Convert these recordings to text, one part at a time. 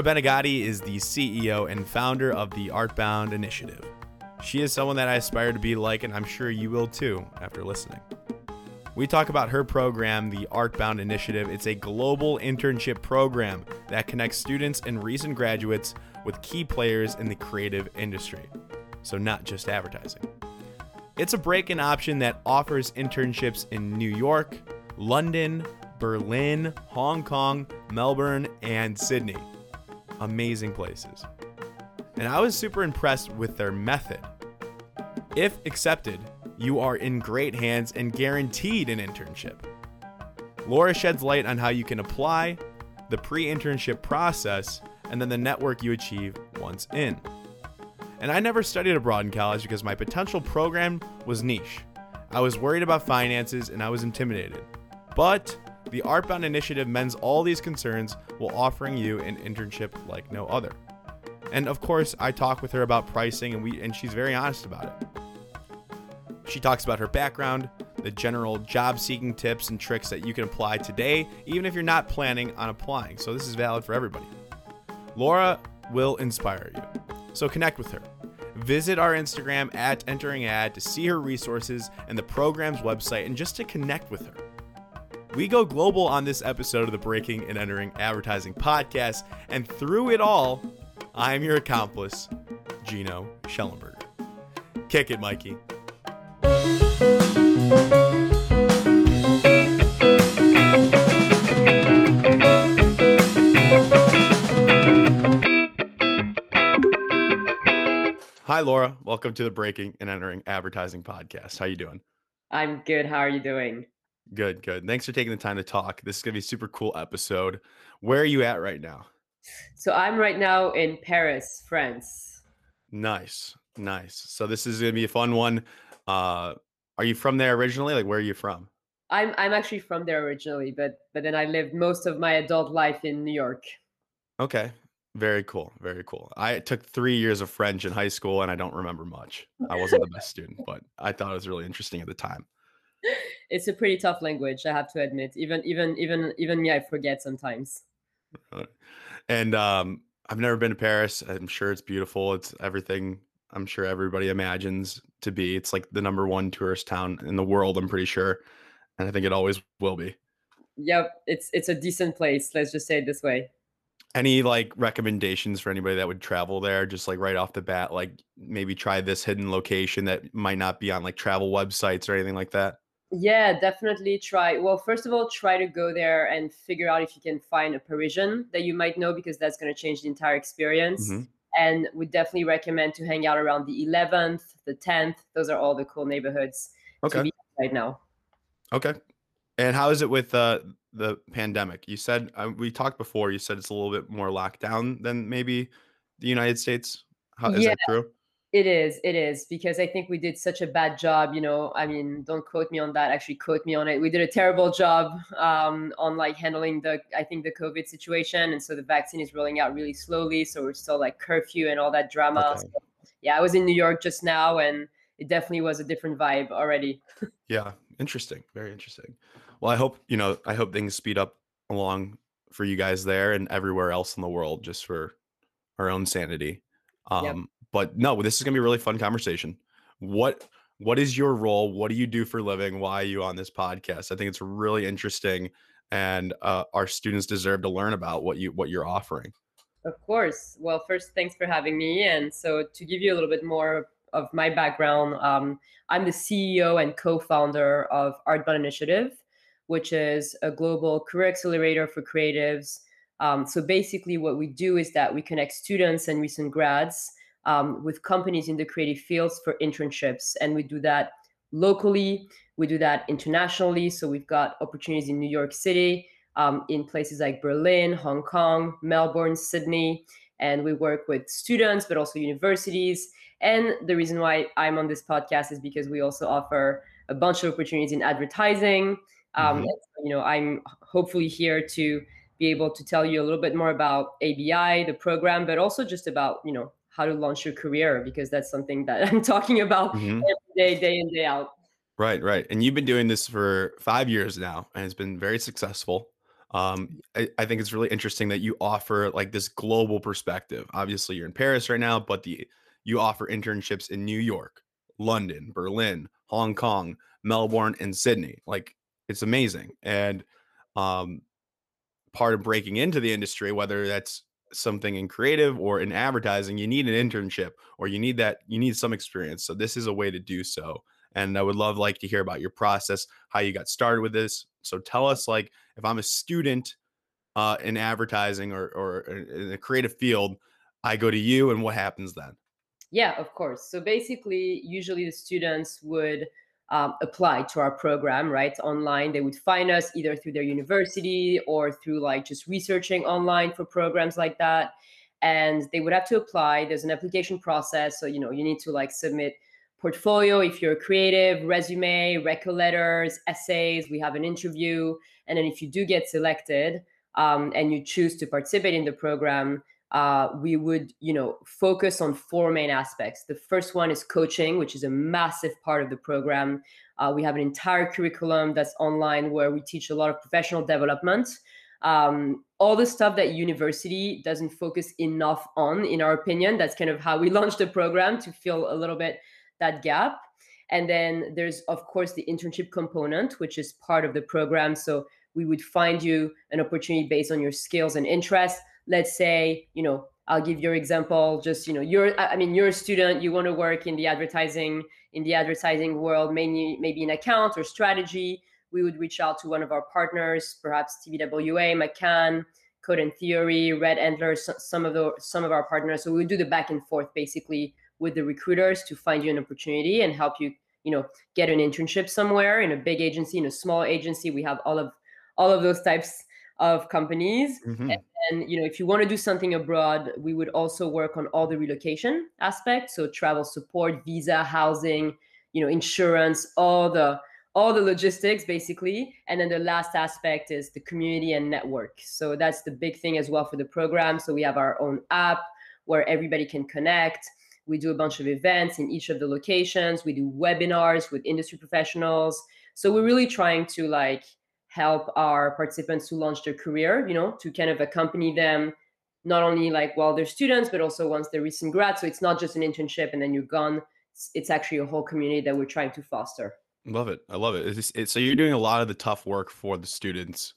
Laura Bennegadi is the CEO and founder of the Artbound Initiative. She is someone that I aspire to be like, and I'm sure you will too after listening. We talk about her program, the Artbound Initiative. It's a global internship program that connects students and recent graduates with key players in the creative industry. So, not just advertising. It's a break in option that offers internships in New York, London, Berlin, Hong Kong, Melbourne, and Sydney. Amazing places. And I was super impressed with their method. If accepted, you are in great hands and guaranteed an internship. Laura sheds light on how you can apply, the pre internship process, and then the network you achieve once in. And I never studied abroad in college because my potential program was niche. I was worried about finances and I was intimidated. But the Artbound Initiative mends all these concerns while offering you an internship like no other. And of course, I talk with her about pricing and we and she's very honest about it. She talks about her background, the general job seeking tips and tricks that you can apply today, even if you're not planning on applying. So, this is valid for everybody. Laura will inspire you. So, connect with her. Visit our Instagram at entering ad to see her resources and the program's website and just to connect with her. We go global on this episode of the Breaking and Entering Advertising podcast, and through it all, I'm your accomplice, Gino Schellenberger. Kick it, Mikey. Hi, Laura. Welcome to the Breaking and Entering Advertising podcast. How you doing? I'm good. How are you doing? Good, good. Thanks for taking the time to talk. This is gonna be a super cool episode. Where are you at right now? So I'm right now in Paris, France. Nice, nice. So this is gonna be a fun one. Uh, are you from there originally? Like, where are you from? I'm I'm actually from there originally, but but then I lived most of my adult life in New York. Okay, very cool, very cool. I took three years of French in high school, and I don't remember much. I wasn't the best student, but I thought it was really interesting at the time. It's a pretty tough language, I have to admit. Even even even even me, I forget sometimes. And um, I've never been to Paris. I'm sure it's beautiful. It's everything I'm sure everybody imagines to be. It's like the number one tourist town in the world, I'm pretty sure. And I think it always will be. Yep, it's it's a decent place. Let's just say it this way. Any like recommendations for anybody that would travel there, just like right off the bat, like maybe try this hidden location that might not be on like travel websites or anything like that? Yeah, definitely try. Well, first of all, try to go there and figure out if you can find a Parisian that you might know because that's going to change the entire experience. hmm And we definitely recommend to hang out around the 11th, the 10th. Those are all the cool neighborhoods to Okay. be right now. Okay. And how is it with uh, the pandemic? You said uh, we talked before. You said it's a little bit more locked down than maybe the United States. How is Yeah, that true? It is. It is because I think we did such a bad job. You know, I mean, don't quote me on that. Actually, quote me on it. We did a terrible job um, on like handling the, I think, the COVID situation, and so the vaccine is rolling out really slowly. So we're still like curfew and all that drama. Okay. So, yeah, I was in New York just now, and it definitely was a different vibe already. Yeah. Interesting. Very interesting. Well, I hope you know. I hope things speed up along for you guys there and everywhere else in the world, just for our own sanity. Yep. But no, this is gonna be a really fun conversation. What What is your role? What do you do for a living? Why are you on this podcast? I think it's really interesting, and uh, our students deserve to learn about what you what you're offering. Of course. Well, first, thanks for having me. And so, to give you a little bit more of my background, um, I'm the CEO and co founder of Artbound Initiative, which is a global career accelerator for creatives. Um, so, basically, what we do is that we connect students and recent grads um, with companies in the creative fields for internships. And we do that locally, we do that internationally. So, we've got opportunities in New York City, um, in places like Berlin, Hong Kong, Melbourne, Sydney. And we work with students, but also universities. And the reason why I'm on this podcast is because we also offer a bunch of opportunities in advertising. Um, hmm so, you know, I'm hopefully here to be able to tell you a little bit more about ABI, the program, but also just about, you know, how to launch your career because that's something that I'm talking about hmm every day, day in, day out. Right, right. And you've been doing this for five years now, and it's been very successful. Um, I, I think it's really interesting that you offer like this global perspective. Obviously, you're in Paris right now, but the you offer internships in New York, London, Berlin, Hong Kong, Melbourne, and Sydney. Like it's amazing. And um, part of breaking into the industry, whether that's something in creative or in advertising, you need an internship or you need that you need some experience. So this is a way to do so. And I would love like to hear about your process, how you got started with this. So tell us like if I'm a student uh, in advertising or or in a creative field, I go to you and what happens then? Yeah, of course. So basically, usually the students would um, apply to our program, right? Online, they would find us either through their university or through like just researching online for programs like that. And they would have to apply. There's an application process. So, you know, you need to like submit portfolio if you're creative, resume, record letters, essays. We have an interview. And then if you do get selected um, and you choose to participate in the program, uh, we would you know focus on four main aspects. The first one is coaching which is a massive part of the program. Uh, we have an entire curriculum that's online where we teach a lot of professional development. Um, all the stuff that university doesn't focus enough on in our opinion that's kind of how we launched the program to fill a little bit that gap. And then there's of course the internship component which is part of the program. So we would find you an opportunity based on your skills and interests let's say you know i'll give your example just you know you're i mean you're a student you want to work in the advertising in the advertising world mainly maybe in account or strategy. We would reach out to one of our partners perhaps TBWA mccann code and theory red antler some of the some of our partners. So we would do the back and forth basically with the recruiters to find you an opportunity and help you you know get an internship somewhere in a big agency in a small agency. We have all of all of those types of companies. Mm-hmm. And, and, you know, if you want to do something abroad, we would also work on all the relocation aspects, so travel support, visa, housing, you know, insurance, all the all the logistics basically. And then the last aspect is the community and network. So that's the big thing as well for the program. So we have our own app where everybody can connect. We do a bunch of events in each of the locations. We do webinars with industry professionals. So we're really trying to like help our participants to launch their career, you know, to kind of accompany them not only like while they're students, but also once they're recent grads. So it's not just an internship and then you're gone. It's, it's actually a whole community that we're trying to foster. Love it. I love it. It's, it's, so you're doing a lot of the tough work for the students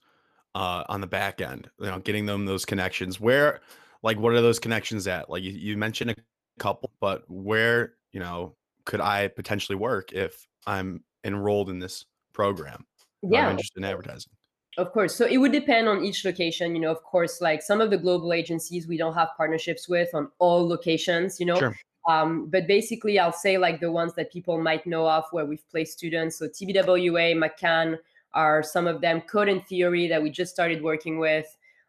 uh, on the back end, you know, getting them those connections. Where, like, what are those connections at? Like you, you mentioned a couple, but where, you know, could I potentially work if I'm enrolled in this program? Yeah. I'm interested in advertising. Of course. So it would depend on each location. You know, of course, like some of the global agencies we don't have partnerships with on all locations, you know. Sure. Um, but basically, I'll say like the ones that people might know of where we've placed students. So TBWA, McCann are some of them. Code and Theory that we just started working with.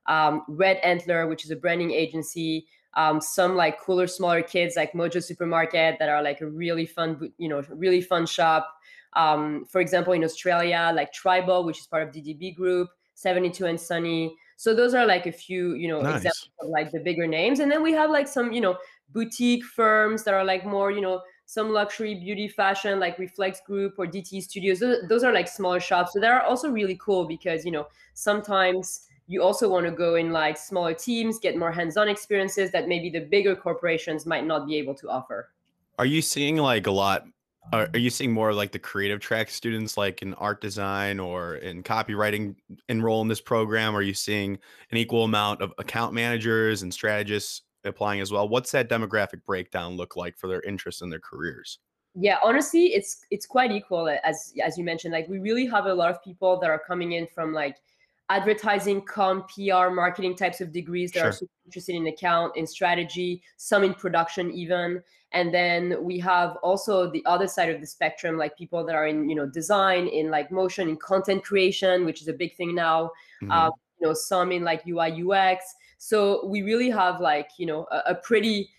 Um, Red Antler, which is a branding agency. Um, some like cooler, smaller kids like Mojo Supermarket that are like a really fun, you know, really fun shop. Um, for example, in Australia, like Tribal, which is part of DDB Group, 72 and Sunny. So those are like a few, you know, nice. examples of like the bigger names. And then we have like some, you know, boutique firms that are like more, you know, some luxury beauty fashion like Reflex Group or DT Studios. Those, those are like smaller shops. So they're also really cool because, you know, sometimes you also want to go in like smaller teams, get more hands-on experiences that maybe the bigger corporations might not be able to offer. Are you seeing like a lot are, are you seeing more like the creative track students like in art design or in copywriting enroll in this program? Are you seeing an equal amount of account managers and strategists applying as well? What's that demographic breakdown look like for their interests in their careers? Yeah, honestly, it's it's quite equal as as you mentioned. Like we really have a lot of people that are coming in from like advertising, com, PR, marketing types of degrees that sure. are super interested in account, in strategy, some in production even. And then we have also the other side of the spectrum, like people that are in, you know, design, in like motion, in content creation, which is a big thing now. Mm-hmm. Uh, you know, some in like UI UX. So we really have like, you know, a, a pretty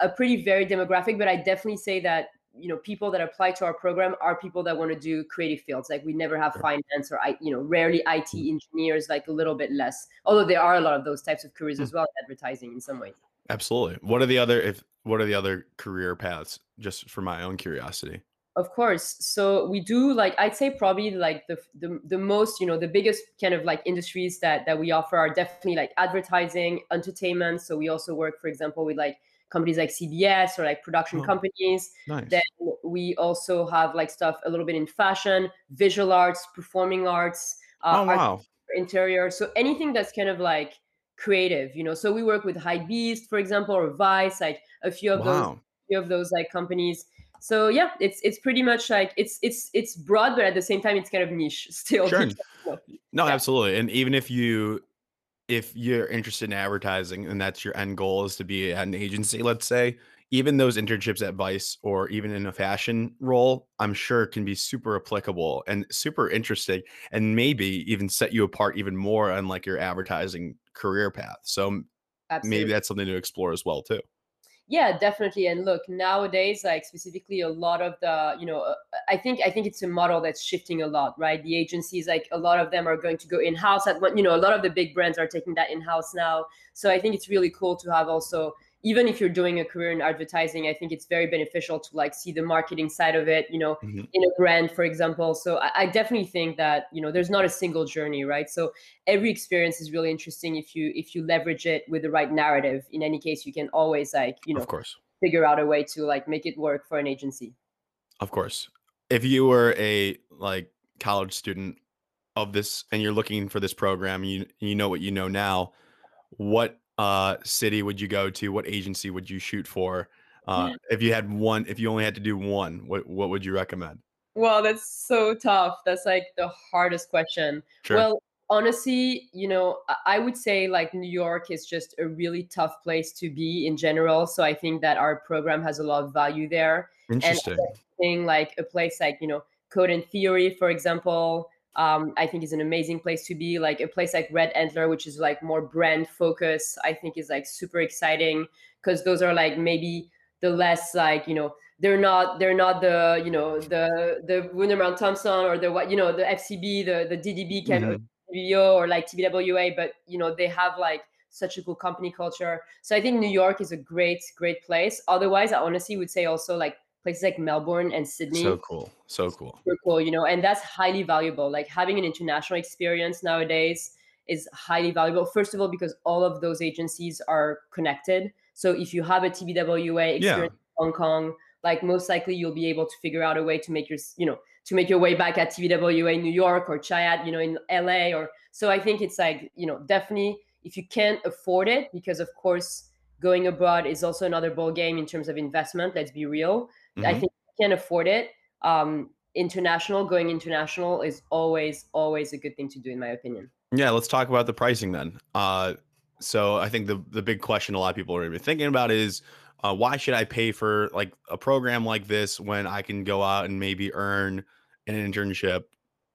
a pretty varied demographic, but I definitely say that you know people that apply to our program are people that want to do creative fields like we never have finance or i you know rarely it engineers like a little bit less although there are a lot of those types of careers as mm. well advertising in some ways absolutely what are the other if what are the other career paths just for my own curiosity of course. So we do like I'd say probably like the, the the most you know the biggest kind of like industries that that we offer are definitely like advertising, entertainment. So we also work, for example, with like companies like CBS or like production oh, companies. Nice. Then we also have like stuff a little bit in fashion, visual arts, performing arts. Uh, oh wow. Interior. So anything that's kind of like creative, you know. So we work with Hypebeast, for example, or Vice, like a few of wow. those, few of those like companies so yeah it's it's pretty much like it's it's it's broad but at the same time it's kind of niche still sure. no yeah. absolutely and even if you if you're interested in advertising and that's your end goal is to be at an agency let's say even those internships at vice or even in a fashion role i'm sure can be super applicable and super interesting and maybe even set you apart even more on like your advertising career path so Absolutely. maybe that's something to explore as well too yeah definitely and look nowadays like specifically a lot of the you know uh, i think i think it's a model that's shifting a lot right? The agencies like a lot of them are going to go in house at what you know a lot of the big brands are taking that in house now. So i think it's really cool to have also even if you're doing a career in advertising, I think it's very beneficial to like see the marketing side of it, you know, mm-hmm. in a brand, for example. So I, I, definitely think that, you know, there's not a single journey, right? So every experience is really interesting if you if you leverage it with the right narrative. In any case, you can always like, you know, of course, figure out a way to like make it work for an agency. Of course. If you were a like college student of this and you're looking for this program, you you know what you know now, what uh, city would you go to? What agency would you shoot for? Uh, yeah. If you had one, if you only had to do one, what what would you recommend? Well, that's so tough. That's like the hardest question. Sure. Well, honestly, you know, I would say like New York is just a really tough place to be in general. So I think that our program has a lot of value there. Interesting. And like a place like you know Code and Theory, for example, um, I think is an amazing place to be. Like a place like Red Antler, which is like more brand focus, I think is like super exciting because those are like maybe the less like you know they're not they're not the you know the the Wunderman Thompson or the what you know the FCB the the DDB kind mm-hmm. or like TBWA, but you know they have like such a cool company culture. So I think New York is a great great place. Otherwise, I honestly would say also like places like Melbourne and Sydney. So cool. So cool. Super cool, you know, and that's highly valuable. Like having an international experience nowadays is highly valuable. First of all, because all of those agencies are connected. So if you have a TBWA experience yeah. in Hong Kong, like most likely you'll be able to figure out a way to make your, you know, to make your way back at TBWA in New York or Chiat, you know, in LA or so I think it's like, you know, definitely if you can't afford it, because of course going abroad is also another ball game in terms of investment, let's be real. Mm-hmm. I think you can afford it. Um, international, going international is always, always a good thing to do, in my opinion. Yeah, let's talk about the pricing then. Uh, so I think the the big question a lot of people are even thinking about is uh, why should I pay for like a program like this when I can go out and maybe earn an internship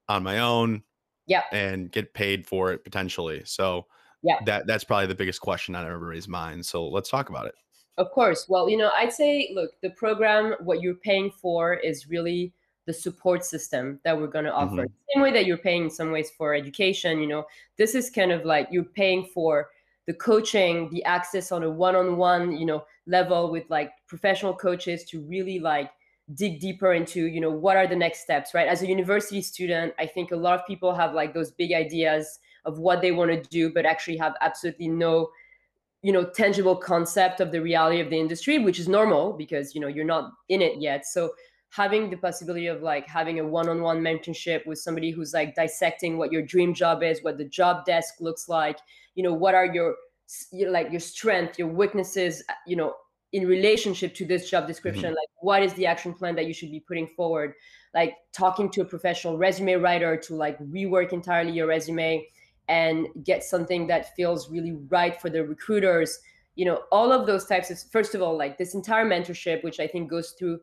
on my own, yeah, and get paid for it potentially. So yeah, that that's probably the biggest question on everybody's mind. So let's talk about it. Of course. Well, you know, I'd say, look, the program, what you're paying for is really the support system that we're going to offer. Mm-hmm. Same way that you're paying in some ways for education, you know, this is kind of like you're paying for the coaching, the access on a one-on-one, you know, level with like professional coaches to really like dig deeper into, you know, what are the next steps, right? As a university student, I think a lot of people have like those big ideas of what they want to do, but actually have absolutely no you know tangible concept of the reality of the industry which is normal because you know you're not in it yet so having the possibility of like having a one-on-one mentorship with somebody who's like dissecting what your dream job is what the job desk looks like you know what are your you know, like your strength your weaknesses uh, you know in relationship to this job description mm-hmm. like what is the action plan that you should be putting forward like talking to a professional resume writer to like rework entirely your resume and get something that feels really right for the recruiters you know all of those types of first of all like this entire mentorship which i think goes through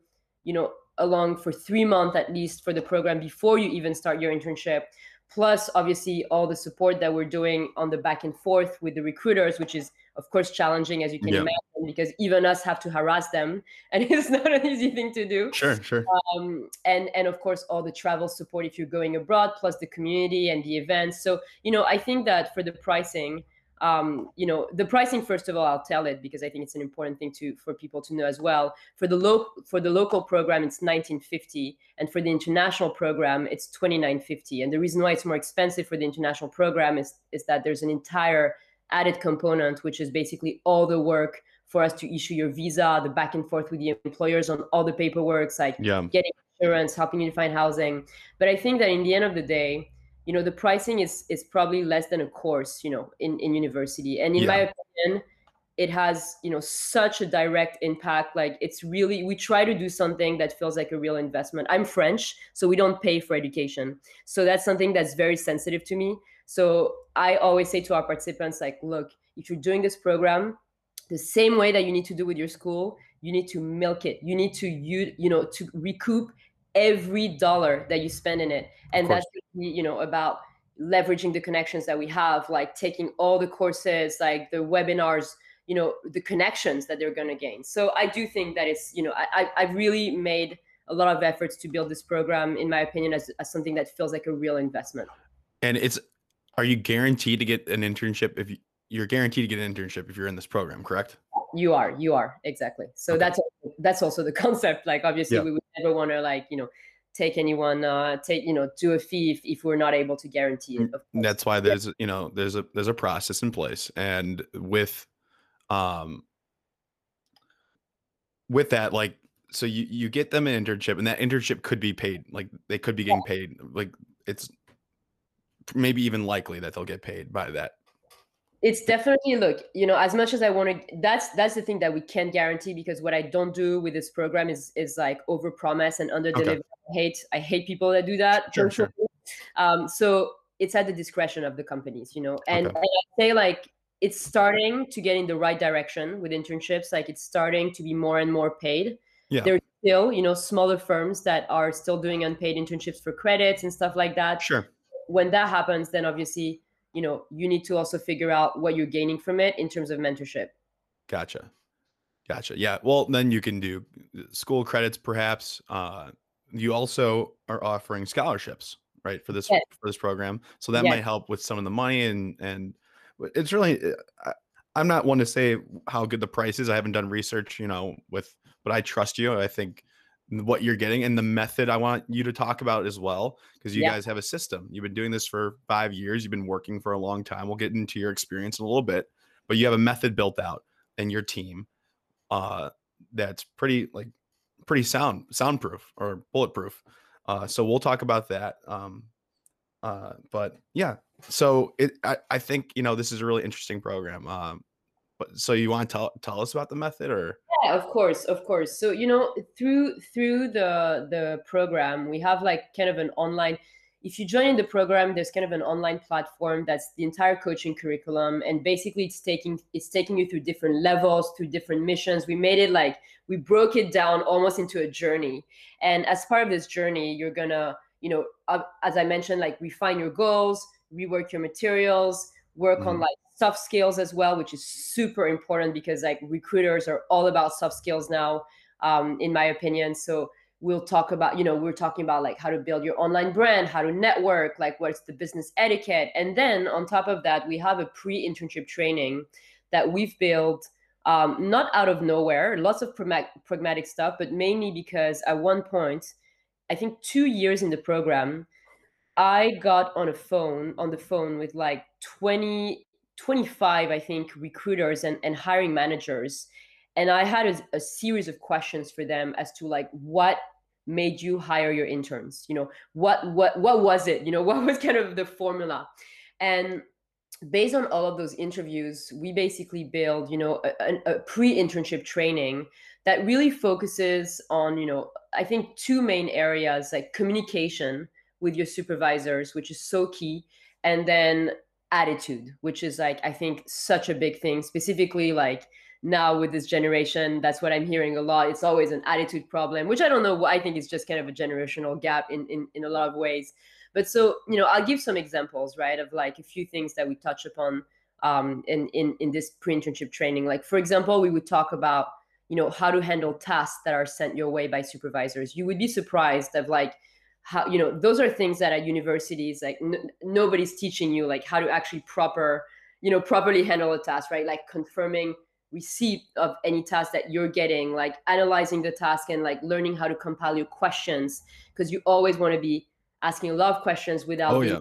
you know along for three months at least for the program before you even start your internship plus obviously all the support that we're doing on the back and forth with the recruiters which is of course challenging as you can yeah. imagine because even us have to harass them and it's not an easy thing to do. Sure sure. Um, and and of course all the travel support if you're going abroad plus the community and the events. So you know i think that for the pricing um, you know the pricing first of all i'll tell it because i think it's an important thing to for people to know as well. For the local for the local program it's 1950 and for the international program it's 2950 and the reason why it's more expensive for the international program is is that there's an entire added component which is basically all the work for us to issue your visa the back and forth with the employers on all the paperwork like yeah. getting insurance helping you to find housing. But i think that in the end of the day you know the pricing is is probably less than a course you know in in university. And in yeah. my opinion it has you know such a direct impact. Like it's really we try to do something that feels like a real investment. I'm french so we don't pay for education. So that's something that's very sensitive to me so i always say to our participants like look if you're doing this program the same way that you need to do with your school you need to milk it. You need to you you know to recoup every dollar that you spend in it. And that's you know about leveraging the connections that we have like taking all the courses like the webinars you know the connections that they're going to gain. So i do think that it's you know i i've really made a lot of efforts to build this program in my opinion as, as something that feels like a real investment. And it's are you guaranteed to get an internship if you, you're guaranteed to get an internship if you're in this program correct? You are you are exactly. So okay. that's that's also the concept like obviously yeah. we would never want to like you know take anyone uh take you know do a fee if, if we're not able to guarantee it mm, that's why there's you know there's a there's a process in place. And with um with that like so you you get them an internship and that internship could be paid like they could be getting paid like it's maybe even likely that they'll get paid by that it's definitely look you know as much as i want to that's that's the thing that we can't guarantee because what i don't do with this program is is like over promise and under deliver okay. i hate i hate people that do that sure, sure. Um, so it's at the discretion of the companies you know and, okay. and i say like it's starting to get in the right direction with internships like it's starting to be more and more paid yeah. there's still you know smaller firms that are still doing unpaid internships for credits and stuff like that sure when that happens then obviously you know you need to also figure out what you're gaining from it in terms of mentorship. Gotcha. Gotcha. Yeah well then you can do school credits perhaps. Uh you also are offering scholarships right for this yes. for this program. So that yes. might help with some of the money and and it's really I, i'm not one to say how good the price is. I haven't done research you know with but i trust you. I think what you're getting and the method I want you to talk about as well because you guys have a system. You've been doing this for 5 years, you've been working for a long time. We'll get into your experience in a little bit, but you have a method built out and your team uh that's pretty like pretty sound soundproof or bulletproof. Uh so we'll talk about that. Um uh but yeah. So it I, I think you know this is a really interesting program. Um but so you want to tell tell us about the method or? Yeah of course of course. So you know through through the the program we have like kind of an online if you join in the program there's kind of an online platform that's the entire coaching curriculum and basically it's taking it's taking you through different levels through different missions. We made it like we broke it down almost into a journey. And as part of this journey you're gonna you know uh, as i mentioned like refine your goals rework your materials work mm. on like soft skills as well, which is super important because like recruiters are all about soft skills now, um, in my opinion. So we'll talk about, you know, we're talking about like how to build your online brand, how to network, like what's the business etiquette. And then on top of that, we have a pre-internship training that we've built um, not out of nowhere, lots of pragmatic stuff, but mainly because at one point, I think two years in the program, I got on a phone on the phone with like 20 25 i think recruiters and, and hiring managers and i had a, a, series of questions for them as to like what made you hire your interns? You know what what what was it? You know what was kind of the formula? And based on all of those interviews we basically build you know a, a pre-internship training that really focuses on you know i think two main areas like communication with your supervisors which is so key and then attitude which is like i think such a big thing specifically like now with this generation that's what i'm hearing a lot. It's always an attitude problem which i don't know i think is just kind of a generational gap in, in in a lot of ways. But so you know i'll give some examples right of like a few things that we touch upon um in in, in this pre-internship training. Like for example we would talk about you know how to handle tasks that are sent your way by supervisors. You would be surprised of like how you know those are things that at universities like n- nobody's teaching you like how to actually proper you know properly handle a task right? Like confirming receipt of any task that you're getting like analyzing the task and like learning how to compile your questions because you always want to be asking a lot of questions without oh yeah.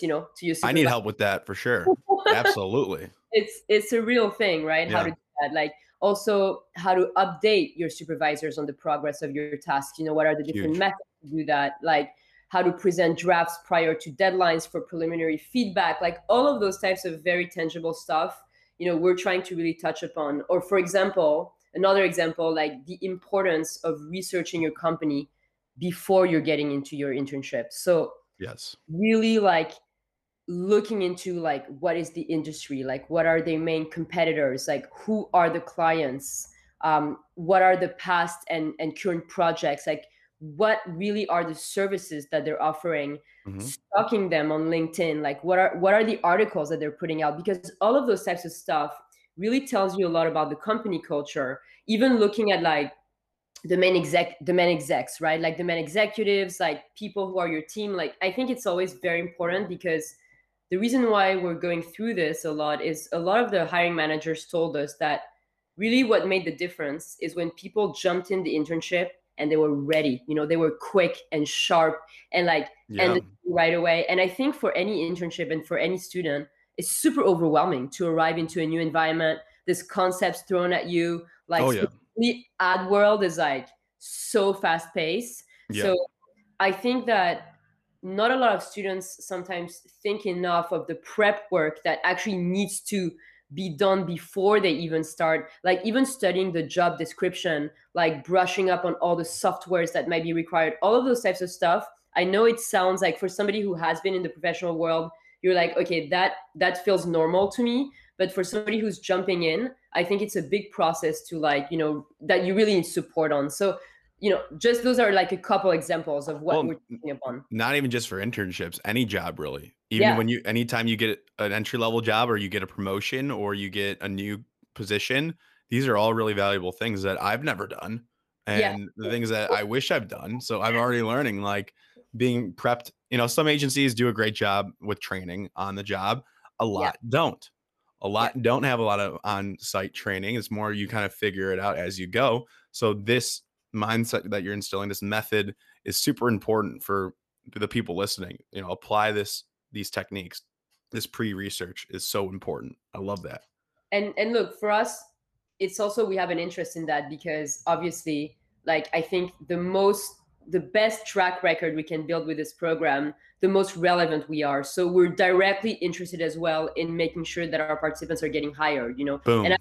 you know to your i need help with that for sure. Absolutely. It's it's a real thing right? Yeah. how to do that. Like also how to update your supervisors on the progress of your task you know what are the different Huge. methods to do that? Like how to present drafts prior to deadlines for preliminary feedback. Like all of those types of very tangible stuff you know we're trying to really touch upon. Or for example another example like the importance of researching your company before you're getting into your internship. So yes. really like looking into like what is the industry? Like what are their main competitors? Like who are the clients? Um, what are the past and and current projects? Like what really are the services that they're offering? Mm-hmm. stalking them on linkedin like what are what are the articles that they're putting out? Because all of those types of stuff really tells you a lot about the company culture. Even looking at like the main exec the main execs right? Like the main executives like people who are your team like i think it's always very important because the reason why we're going through this a lot is a lot of the hiring managers told us that really what made the difference is when people jumped in the internship and they were ready you know they were quick and sharp and like yeah. and right away and i think for any internship and for any student it's super overwhelming to arrive into a new environment this concepts thrown at you like oh, yeah. the ad world is like so fast paced yeah. so i think that not a lot of students sometimes think enough of the prep work that actually needs to be done before they even start like even studying the job description like brushing up on all the softwares that might be required all of those types of stuff. I know it sounds like for somebody who has been in the professional world you're like okay that that feels normal to me. But for somebody who's jumping in i think it's a big process to like you know that you really need support on. So you know, just those are like a couple examples of what well, we're talking upon. Not even just for internships, any job really. Even yeah. when you, anytime you get an entry level job or you get a promotion or you get a new position, these are all really valuable things that I've never done and yeah. the things that I wish I've done. So I'm already learning, like being prepped. You know, some agencies do a great job with training on the job. A lot yeah. don't. A lot don't have a lot of on site training. It's more you kind of figure it out as you go. So this mindset that you're instilling, this method is super important for the people listening. You know, apply this these techniques. This pre-research is so important. I love that. And and look, for us, it's also we have an interest in that because obviously, like I think the most the best track record we can build with this program, the most relevant we are. So we're directly interested as well in making sure that our participants are getting hired, you know. Boom. And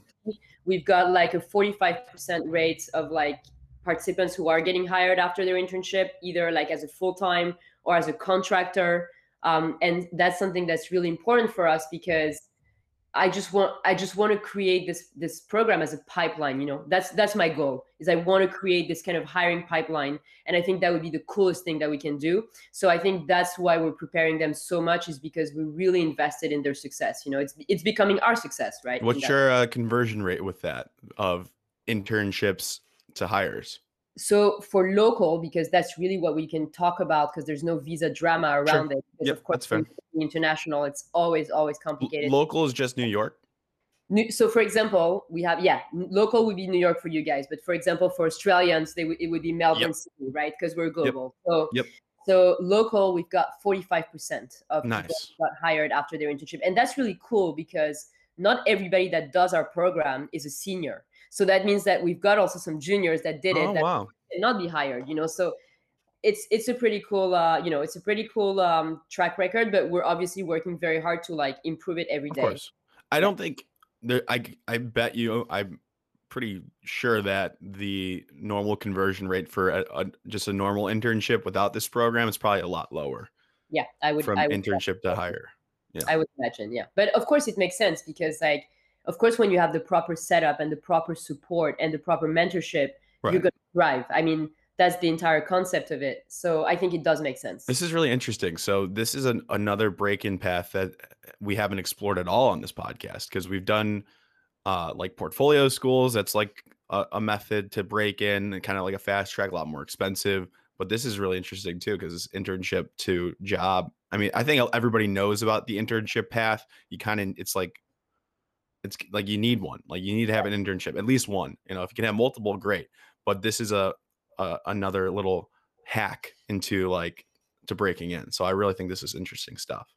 we've got like a 45% rate of like participants who are getting hired after their internship, either like as a full time or as a contractor. Um, and that's something that's really important for us because I just want I just want to create this this program as a pipeline. You know, that's that's my goal. Is I want to create this kind of hiring pipeline, and I think that would be the coolest thing that we can do. So I think that's why we're preparing them so much is because we're really invested in their success. You know, it's it's becoming our success, right? What's your uh, conversion rate with that of internships to hires? So for local, because that's really what we can talk about, because there's no visa drama around sure. it. Because yep, of course, international, it's always always complicated. Local is just New York. So, for example, we have yeah, local would be New York for you guys, but for example, for Australians, they w- it would be Melbourne yep. City, right? Because we're global. Yep. So, yep. So local, we've got 45% of nice. people got hired after their internship, and that's really cool because not everybody that does our program is a senior. So that means that we've got also some juniors that did it oh, that wow. not be hired, you know. So it's it's a pretty cool uh, you know, it's a pretty cool um, track record, but we're obviously working very hard to like improve it every of day. Course. I don't think there I I bet you I'm pretty sure that the normal conversion rate for a, a, just a normal internship without this program is probably a lot lower. Yeah, I would from I would internship to hire. Yeah. I would imagine, yeah. But of course it makes sense because like of course when you have the proper setup and the proper support and the proper mentorship right. you're going to thrive. I mean that's the entire concept of it. So i think it does make sense. This is really interesting. So this is an, another break-in path that we haven't explored at all on this podcast because we've done uh, like portfolio schools. That's like a, a method to break in and kind of like a fast track a lot more expensive. But this is really interesting too because it's internship to job i mean i think everybody knows about the internship path. You kind of it's like it's like you need one. Like you need to have an internship, at least one. You know, if you can have multiple, great. But this is a, a another little hack into like to breaking in. So I really think this is interesting stuff.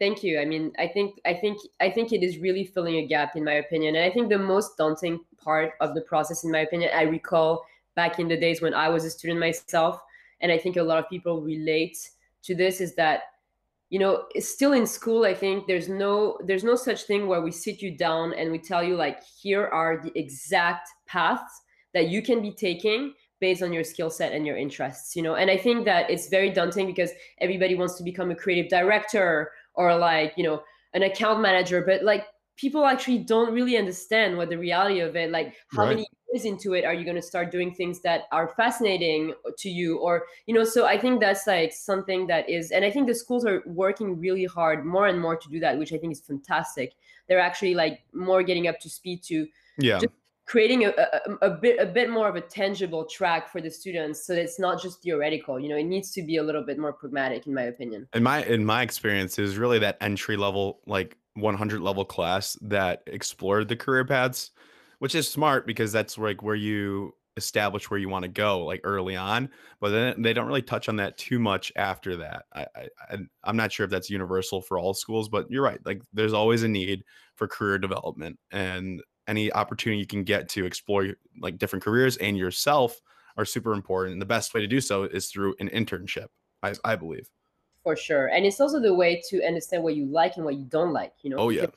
Thank you. I mean, I think I think I think it is really filling a gap in my opinion. And I think the most daunting part of the process in my opinion, I recall back in the days when I was a student myself, and I think a lot of people relate to this is that you know, still in school, I think there's no there's no such thing where we sit you down and we tell you like here are the exact paths that you can be taking based on your skill set and your interests you know? And i think that it's very daunting because everybody wants to become a creative director or like you know an account manager but like people actually don't really understand what the reality of it like how right. many years into it are you going to start doing things that are fascinating to you? Or you know so i think that's like something that is and i think the schools are working really hard more and more to do that which i think is fantastic. They're actually like more getting up to speed to yeah. creating a, a, a, bit a bit more of a tangible track for the students so it's not just theoretical you know it needs to be a little bit more pragmatic in my opinion. In my in my experience is really that entry level like 100 level class that explored the career paths which is smart because that's like where you establish where you want to go like early on but then they don't really touch on that too much after that I, I i'm not sure if that's universal for all schools but you're right like there's always a need for career development and any opportunity you can get to explore like different careers and yourself are super important. And the best way to do so is through an internship, I, I believe. For sure. And it's also the way to understand what you like and what you don't like, you know? Oh, yeah.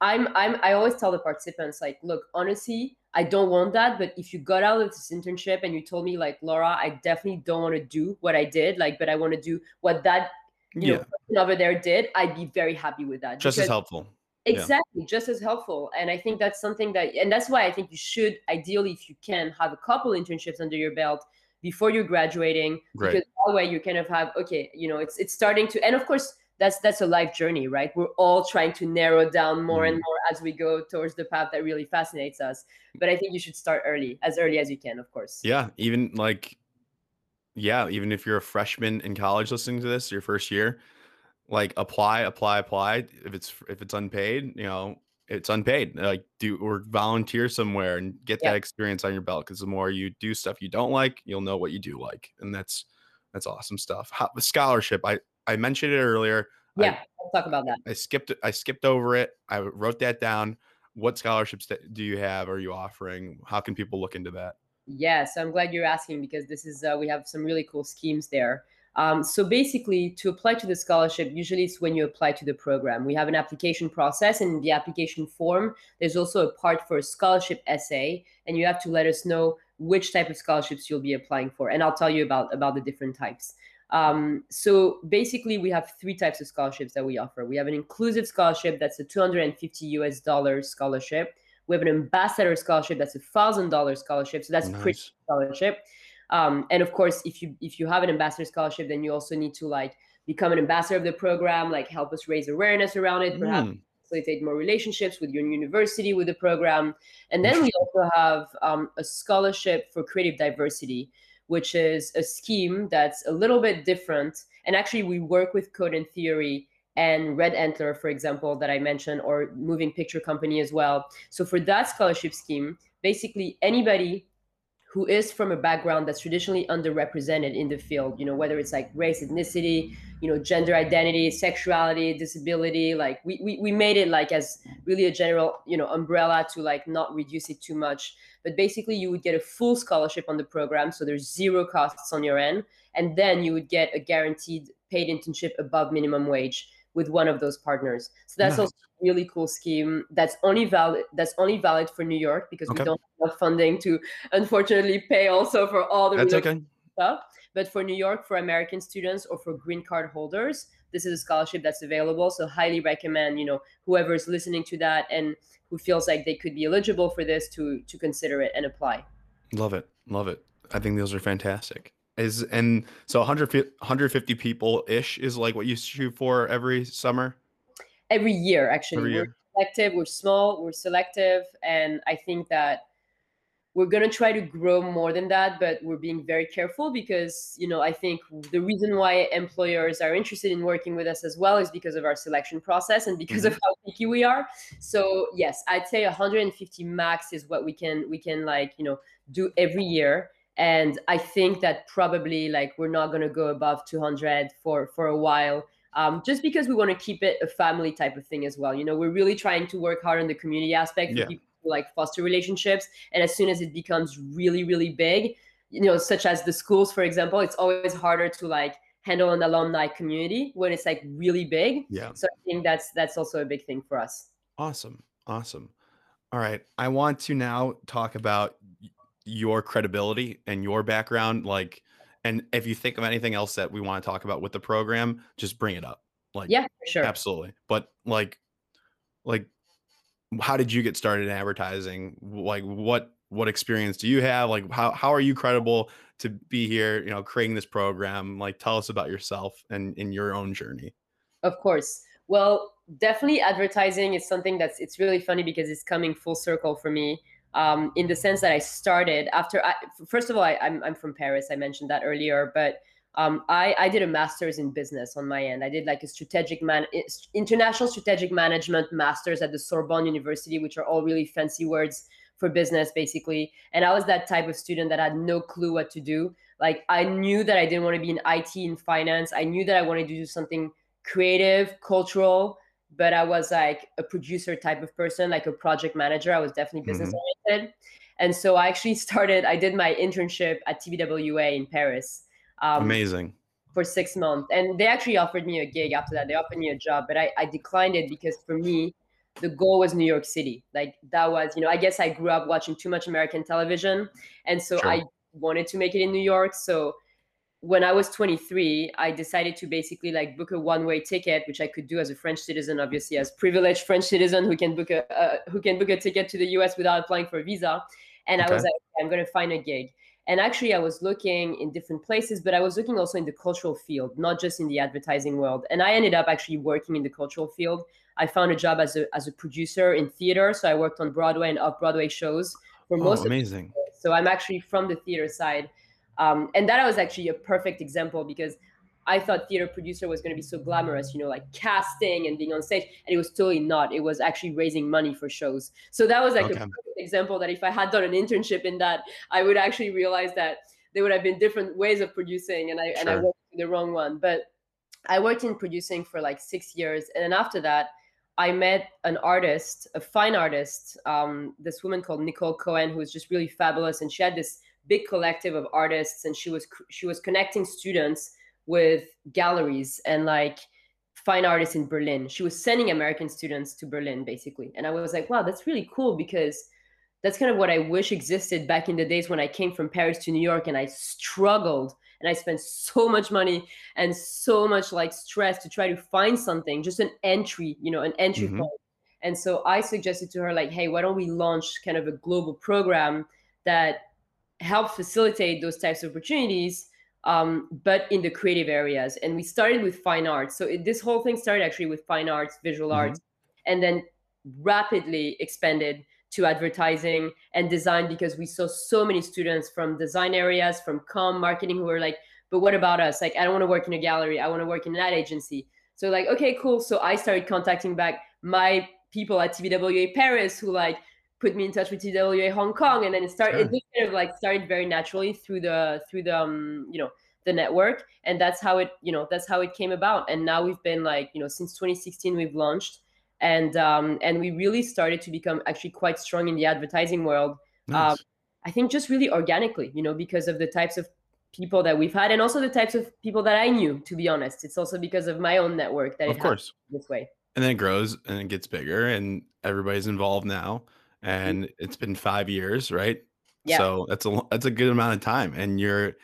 I'm, I'm, I always tell the participants, like, look, honestly, I don't want that. But if you got out of this internship and you told me, like, Laura, I definitely don't want to do what I did, like, but I want to do what that, you yeah. know, over there did, I'd be very happy with that. Just as helpful exactly yeah. just as helpful and i think that's something that and that's why i think you should ideally if you can have a couple internships under your belt before you're graduating right. because that way you kind of have okay you know it's it's starting to and of course that's that's a life journey right we're all trying to narrow down more mm. and more as we go towards the path that really fascinates us but i think you should start early as early as you can of course yeah even like yeah even if you're a freshman in college listening to this your first year like apply, apply, apply. If it's if it's unpaid, you know, it's unpaid. Like do or volunteer somewhere and get yeah. that experience on your belt. Because the more you do stuff you don't like, you'll know what you do like, and that's that's awesome stuff. How, the scholarship, I I mentioned it earlier. Yeah, I, let's talk about that. I skipped I skipped over it. I wrote that down. What scholarships do you have? Are you offering? How can people look into that? Yeah, so I'm glad you're asking because this is uh, we have some really cool schemes there. Um, so basically, to apply to the scholarship, usually it's when you apply to the program. We have an application process, and in the application form, there's also a part for a scholarship essay, and you have to let us know which type of scholarships you'll be applying for, and I'll tell you about about the different types. Um, so basically, we have three types of scholarships that we offer. We have an inclusive scholarship that's a 250 US dollars scholarship. We have an ambassador scholarship that's a thousand dollars scholarship. So that's nice. pretty scholarship. Um, and of course, if you if you have an ambassador scholarship, then you also need to like become an ambassador of the program, like help us raise awareness around it, perhaps mm. facilitate more relationships with your university with the program. And then we also have um, a scholarship for creative diversity, which is a scheme that's a little bit different. And actually, we work with Code and Theory and Red Antler, for example, that I mentioned, or Moving Picture Company as well. So for that scholarship scheme, basically anybody who is from a background that's traditionally underrepresented in the field you know whether it's like race ethnicity you know gender identity sexuality disability like we, we we made it like as really a general you know umbrella to like not reduce it too much. But basically you would get a full scholarship on the program so there's zero costs on your end. And then you would get a guaranteed paid internship above minimum wage with one of those partners. So that's nice. also a really cool scheme. That's only valid. That's only valid for New York because okay. we don't have funding to, unfortunately, pay also for all the that's okay. stuff. But for New York, for American students or for green card holders, this is a scholarship that's available. So highly recommend you know whoever is listening to that and who feels like they could be eligible for this to to consider it and apply. Love it, love it. I think those are fantastic. Is and so 100, 150 people ish is like what you shoot for every summer? Every year, actually. Every year. We're selective, we're small, we're selective. And I think that we're going to try to grow more than that but we're being very careful because you know i think the reason why employers are interested in working with us as well is because of our selection process and because mm-hmm. of how picky we are so yes i'd say 150 max is what we can we can like you know do every year and i think that probably like we're not going to go above 200 for for a while um, just because we want to keep it a family type of thing as well. You know we're really trying to work hard on the community aspect yeah. people like foster relationships. And as soon as it becomes really really big you know such as the schools for example it's always harder to like handle an alumni community when it's like really big. Yeah. So i think that's that's also a big thing for us. Awesome. Awesome. All right. I want to now talk about your credibility and your background like and if you think of anything else that we want to talk about with the program just bring it up like yeah sure absolutely but like like how did you get started in advertising? Like what what experience do you have? Like how how are you credible to be here, you know, creating this program? Like tell us about yourself and in your own journey. Of course. Well, definitely advertising is something that's it's really funny because it's coming full circle for me. Um, in the sense that I started after I, first of all, I, I'm, I'm from Paris. I mentioned that earlier, but um, I, I did a master's in business on my end. I did like a strategic man, international strategic management master's at the Sorbonne University, which are all really fancy words for business, basically. And I was that type of student that had no clue what to do. Like I knew that I didn't want to be in IT and finance. I knew that I wanted to do something creative, cultural, but I was like a producer type of person, like a project manager. I was definitely business mm-hmm. oriented. And so I actually started, I did my internship at TBWA in Paris um, Amazing. For six months. And they actually offered me a gig after that. They offered me a job, but I, I declined it because for me, the goal was New York City. Like that was, you know, I guess I grew up watching too much American television. And so sure. I wanted to make it in New York. So when I was 23, I decided to basically like book a one-way ticket, which I could do as a French citizen, obviously as privileged French citizen who can book a uh, who can book a ticket to the U.S. without applying for a visa. And okay. I was like, I'm going to find a gig. And actually, I was looking in different places, but I was looking also in the cultural field, not just in the advertising world. And I ended up actually working in the cultural field. I found a job as a as a producer in theater, so I worked on Broadway and off Broadway shows for oh, most. Amazing. so I'm actually from the theater side, um, and that was actually a perfect example because I thought theater producer was going to be so glamorous, you know, like casting and being on stage, and it was totally not. It was actually raising money for shows. So that was like okay. a example that if I had done an internship in that, I would actually realize that there would have been different ways of producing, and I sure. and I went the wrong one. But I worked in producing for like six years, and then after that, I met an artist, a fine artist, um, this woman called Nicole Cohen, who was just really fabulous, and she had this big collective of artists, and she was she was connecting students with galleries and like fine artists in Berlin. She was sending American students to Berlin basically. And I was like, wow, that's really cool because that's kind of what I wish existed back in the days when I came from Paris to New York and I struggled and I spent so much money and so much like stress to try to find something, just an entry, you know, an entry mm-hmm. point. And so I suggested to her, like, hey, why don't we launch kind of a global program that help facilitate those types of opportunities um, but in the creative areas. And we started with fine arts. So it, this whole thing started actually with fine arts, visual mm-hmm. arts, and then rapidly expanded to advertising and design because we saw so many students from design areas, from com marketing who were like, but what about us? Like, I don't want to work in a gallery. I want to work in an ad agency. So like, okay, cool. So I started contacting back my people at TBWA Paris who like put me in touch with TBWA Hong Kong, and then it started. Sure. It just kind of like started very naturally through the through the um, you know the network, and that's how it you know that's how it came about. And now we've been like you know since 2016 we've launched, and um, and we really started to become actually quite strong in the advertising world. Nice. Um, I think just really organically, you know, because of the types of people that we've had, and also the types of people that I knew. To be honest, it's also because of my own network that of it course this way. And then it grows and it gets bigger, and everybody's involved now. Mm-hmm. and it's been five years, right? Yeah. So that's a that's a good amount of time, and you're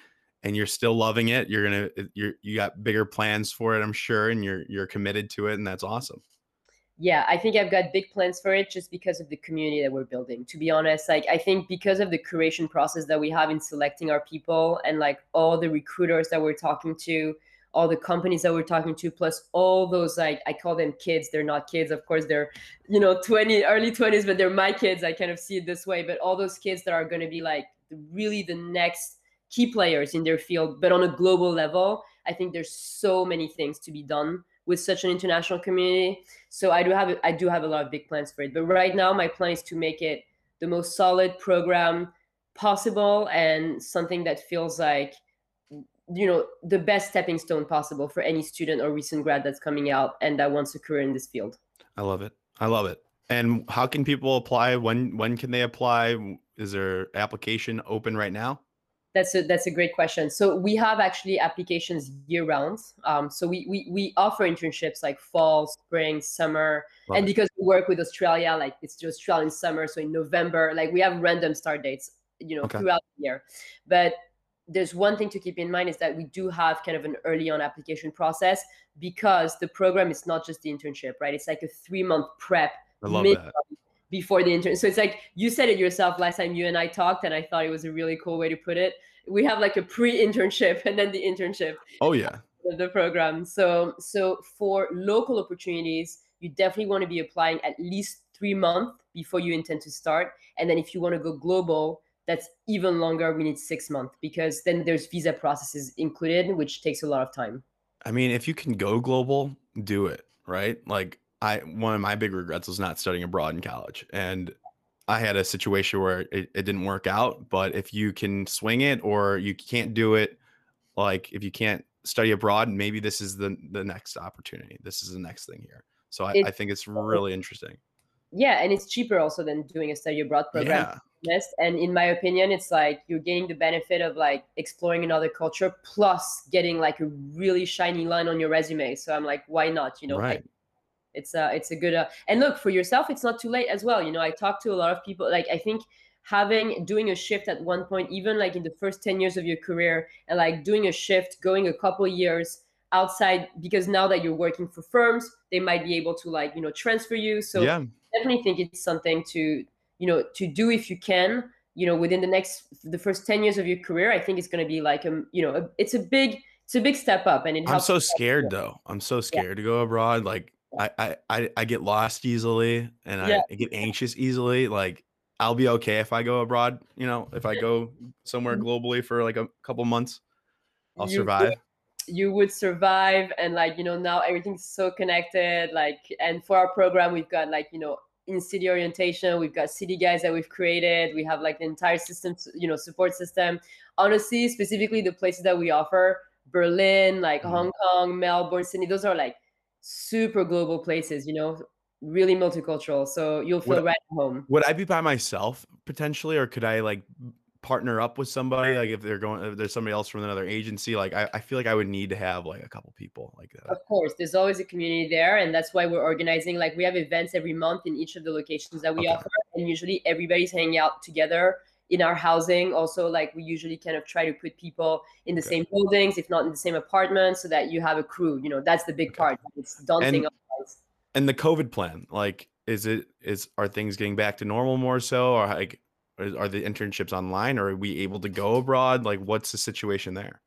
and you're still loving it. You're gonna you're you got bigger plans for it, I'm sure, and you're you're committed to it, and that's awesome. Yeah, I think I've got big plans for it just because of the community that we're building. To be honest, like I think because of the curation process that we have in selecting our people and like all the recruiters that we're talking to, all the companies that we're talking to, plus all those like I call them kids. They're not kids, of course. They're you know 20, early 20s, but they're my kids. I kind of see it this way. But all those kids that are going to be like really the next key players in their field, but on a global level, I think there's so many things to be done with such an international community. So I do have I do have a lot of big plans for it. But right now, my plan is to make it the most solid program possible and something that feels like you know the best stepping stone possible for any student or recent grad that's coming out and that wants a career in this field. I love it. I love it. And how can people apply? When when can they apply? Is there application open right now? That's a that's a great question. So we have actually applications year round. Um, so we, we we offer internships like fall spring summer. Love and it. because we work with australia like it's australian summer so in november like we have random start dates you know okay. throughout the year. But there's one thing to keep in mind is that we do have kind of an early on application process because the program is not just the internship, right? It's like a three month prep before the intern. So it's like you said it yourself last time you and I talked, and I thought it was a really cool way to put it. We have like a pre internship and then the internship. Oh yeah. The program. So so for local opportunities, you definitely want to be applying at least three months before you intend to start. And then if you want to go global, that's even longer. We need six months because then there's visa processes included which takes a lot of time. I mean if you can go global do it right? Like i one of my big regrets was not studying abroad in college. And i had a situation where it, it didn't work out but if you can swing it or you can't do it like if you can't study abroad maybe this is the the next opportunity. This is the next thing here. So i, I think it's really interesting. Yeah and it's cheaper also than doing a study abroad program. Yeah and in my opinion it's like you're getting the benefit of like exploring another culture plus getting like a really shiny line on your resume so i'm like why not you know right. it's a it's a good uh, and look for yourself it's not too late as well you know i talk to a lot of people like i think having doing a shift at one point even like in the first 10 years of your career and like doing a shift going a couple years outside because now that you're working for firms they might be able to like you know transfer you so yeah. definitely think it's something to you know to do if you can you know within the next the first 10 years of your career i think it's going to be like a you know a, it's a big it's a big step up and it i'm so scared though i'm so scared yeah. to go abroad like I, I i get lost easily and I, yeah. I get anxious easily like i'll be okay if i go abroad you know if i go somewhere mm-hmm. globally for like a couple months i'll you survive you would survive and like you know now everything's so connected like and for our program we've got like you know in city orientation we've got city guys that we've created we have like the entire system you know support system honestly specifically the places that we offer berlin like mm-hmm. hong kong melbourne sydney those are like super global places you know really multicultural so you'll feel would, right at home would i be by myself potentially or could i like partner up with somebody like if they're going if there's somebody else from another agency like I, I feel like i would need to have like a couple people like that of course there's always a community there and that's why we're organizing like we have events every month in each of the locations that we okay. offer and usually everybody's hanging out together in our housing also like we usually kind of try to put people in the okay. same buildings if not in the same apartment so that you have a crew you know that's the big okay. part it's daunting and, and the covid plan like is it is are things getting back to normal more so or like are the internships online or are we able to go abroad? Like what's the situation there?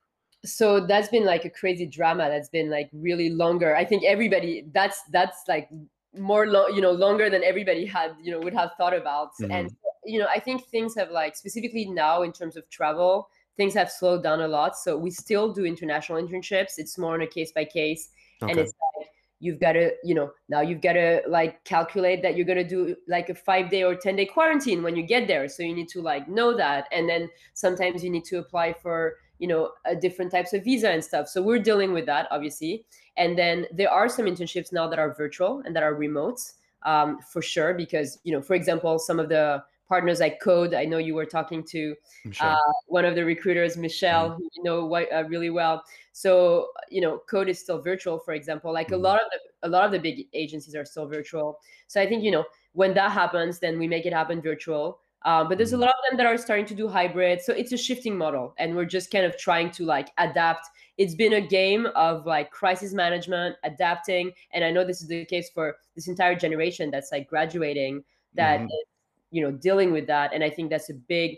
So that's been like a crazy drama that's been like really longer. I think everybody that's that's like more lo- you know longer than everybody had you know would have thought about. Mm-hmm. and you know i think things have like specifically now in terms of travel things have slowed down a lot. So we still do international internships. It's more on a case by case. And it's like you've got to you know now you've got to like calculate that you're going to do like a five day or 10 day quarantine when you get there. So you need to like know that. And then sometimes you need to apply for you know different types of visa and stuff. So we're dealing with that obviously. And then there are some internships now that are virtual and that are remote um, for sure because you know for example some of the partners like Code. I know you were talking to uh, one of the recruiters, Michelle, mm-hmm. who you know uh, really well. So you know, Code is still virtual, for example. Like mm-hmm. a lot of the a lot of the big agencies are still virtual. So I think you know when that happens, then we make it happen virtual. Uh, but there's a mm-hmm. lot of them that are starting to do hybrid. So it's a shifting model, and we're just kind of trying to like adapt. It's been a game of like crisis management, adapting, and I know this is the case for this entire generation that's like graduating. That mm-hmm. You know dealing with that and i think that's a big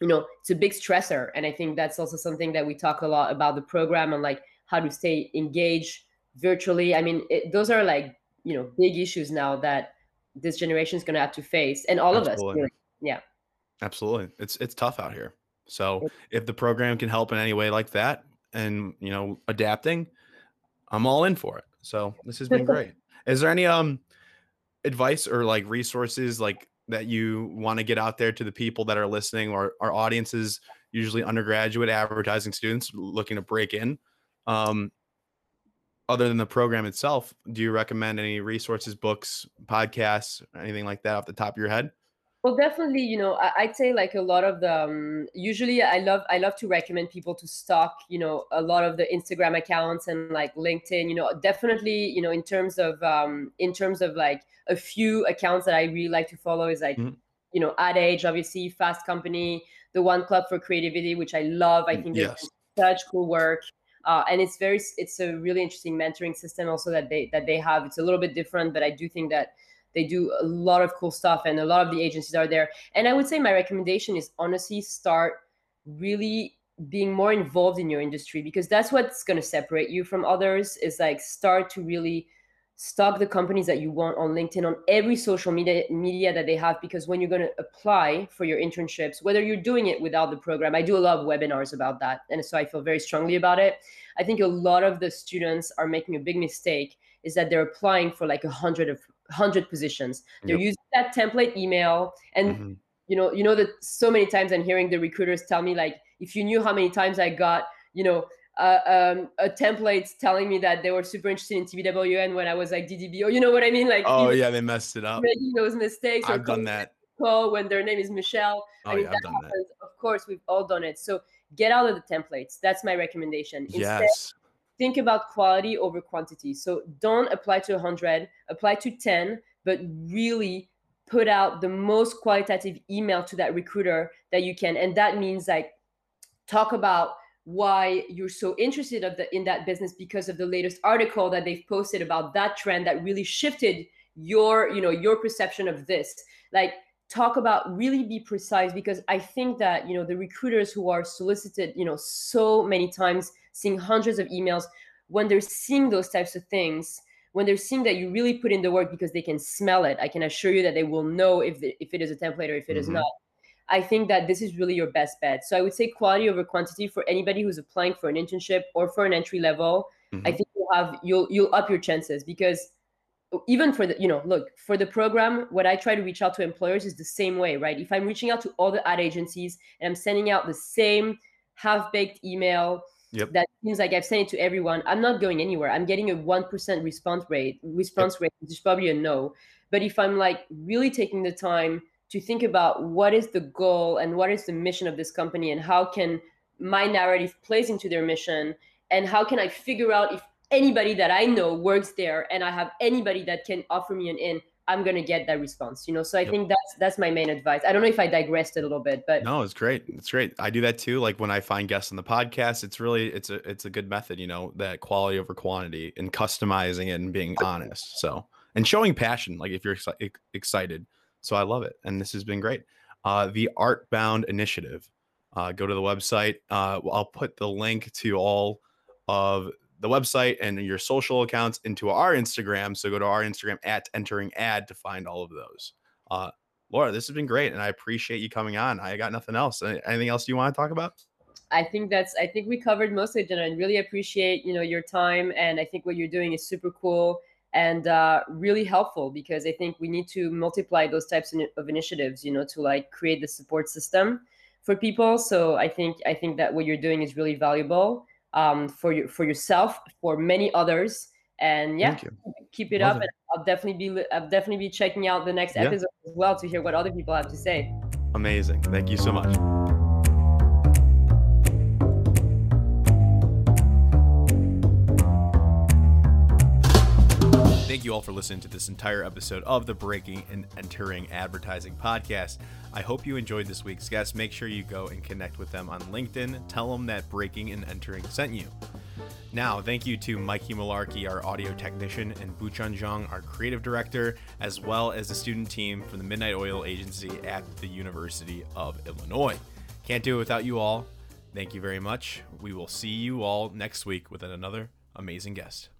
you know it's a big stressor and i think that's also something that we talk a lot about the program and like how to stay engaged virtually. I mean, it, those are like you know big issues now that this generation is going to have to face, and all Absolutely. of us. Really. Yeah. Absolutely, it's it's tough out here. So if the program can help in any way like that, and you know, adapting, I'm all in for it. So this has been great. Is there any um advice or like resources like that you want to get out there to the people that are listening or our audiences usually undergraduate advertising students looking to break in um other than the program itself do you recommend any resources books podcasts anything like that off the top of your head well, definitely, you know, I, would say like a lot of the. Um, usually, I love I love to recommend people to stock, you know, a lot of the Instagram accounts and like LinkedIn. You know, definitely, you know, in terms of um, in terms of like a few accounts that I really like to follow is like, mm-hmm. you know, Ad Age, obviously, Fast Company, the One Club for Creativity, which I love. I mm, think yes. such cool work. Uh, and it's very it's a really interesting mentoring system also that they that they have it's a little bit different but i do think that they do a lot of cool stuff, and a lot of the agencies are there. And I would say my recommendation is honestly start really being more involved in your industry because that's what's going to separate you from others is like start to really stock the companies that you want on linkedin on every social media media that they have because when you're going to apply for your internships whether you're doing it without the program i do a lot of webinars about that and so i feel very strongly about it i think a lot of the students are making a big mistake is that they're applying for like a hundred of hundred positions. They're yep. using that template email, and mm-hmm. you know, you know that so many times I'm hearing the recruiters tell me like, if you knew how many times I got, you know, uh, um, a template telling me that they were super interested in TBWA when I was like BBDO. You know what I mean? Like, oh yeah, they messed it up. Making those mistakes. I've done that. When their name is Michelle. Oh I mean, yeah, I've done happens. that. Of course, we've all done it. So get out of the templates. That's my recommendation. Instead, yes think about quality over quantity. So don't apply to 100, apply to 10, but really put out the most qualitative email to that recruiter that you can. And that means like talk about why you're so interested of the, in that business because of the latest article that they've posted about that trend that really shifted your you know your perception of this like talk about really be precise because i think that you know the recruiters who are solicited you know so many times seeing hundreds of emails when they're seeing those types of things when they're seeing that you really put in the work because they can smell it i can assure you that they will know if, the, if it is a template or if it mm-hmm. is not i think that this is really your best bet so i would say quality over quantity for anybody who's applying for an internship or for an entry level mm-hmm. i think you'll have you'll you'll up your chances because even for the you know look for the program what i try to reach out to employers is the same way right if i'm reaching out to all the ad agencies and i'm sending out the same half-baked email Yep. That seems like I've sent it to everyone. I'm not going anywhere. I'm getting a one percent response rate. Response yep. rate, which is probably a no. But if I'm like really taking the time to think about what is the goal and what is the mission of this company and how can my narrative plays into their mission and how can I figure out if anybody that I know works there and I have anybody that can offer me an in, I'm gonna get that response, you know. So I yep. think that's that's my main advice. I don't know if I digressed a little bit, but no, it's great. It's great. I do that too. Like when I find guests on the podcast, it's really it's a it's a good method, you know, that quality over quantity and customizing it and being honest. So and showing passion, like if you're excited. So I love it, and this has been great. Uh, the Artbound Initiative. Uh, go to the website. Uh, I'll put the link to all of the website and your social accounts into our Instagram. So go to our Instagram at entering ad to find all of those. Uh, Laura, this has been great, and I appreciate you coming on. I got nothing else. Anything else you want to talk about? I think that's. I think we covered most of it, and I really appreciate you know your time. And I think what you're doing is super cool and uh, really helpful because I think we need to multiply those types of initiatives. You know, to like create the support system for people. So I think I think that what you're doing is really valuable um, for you for yourself, for many others. And yeah, keep it Love up. And I'll definitely be I'll definitely be checking out the next yeah. episode as well to hear what other people have to say. Amazing. Thank you so much. Thank you all for listening to this entire episode of the Breaking and Entering Advertising podcast. I hope you enjoyed this week's guest. Make sure you go and connect with them on LinkedIn. Tell them that Breaking and Entering sent you. Now, thank you to Mikey Malarkey, our audio technician, and Buchan Zhang, our creative director, as well as the student team from the Midnight Oil Agency at the University of Illinois. Can't do it without you all. Thank you very much. We will see you all next week with another amazing guest.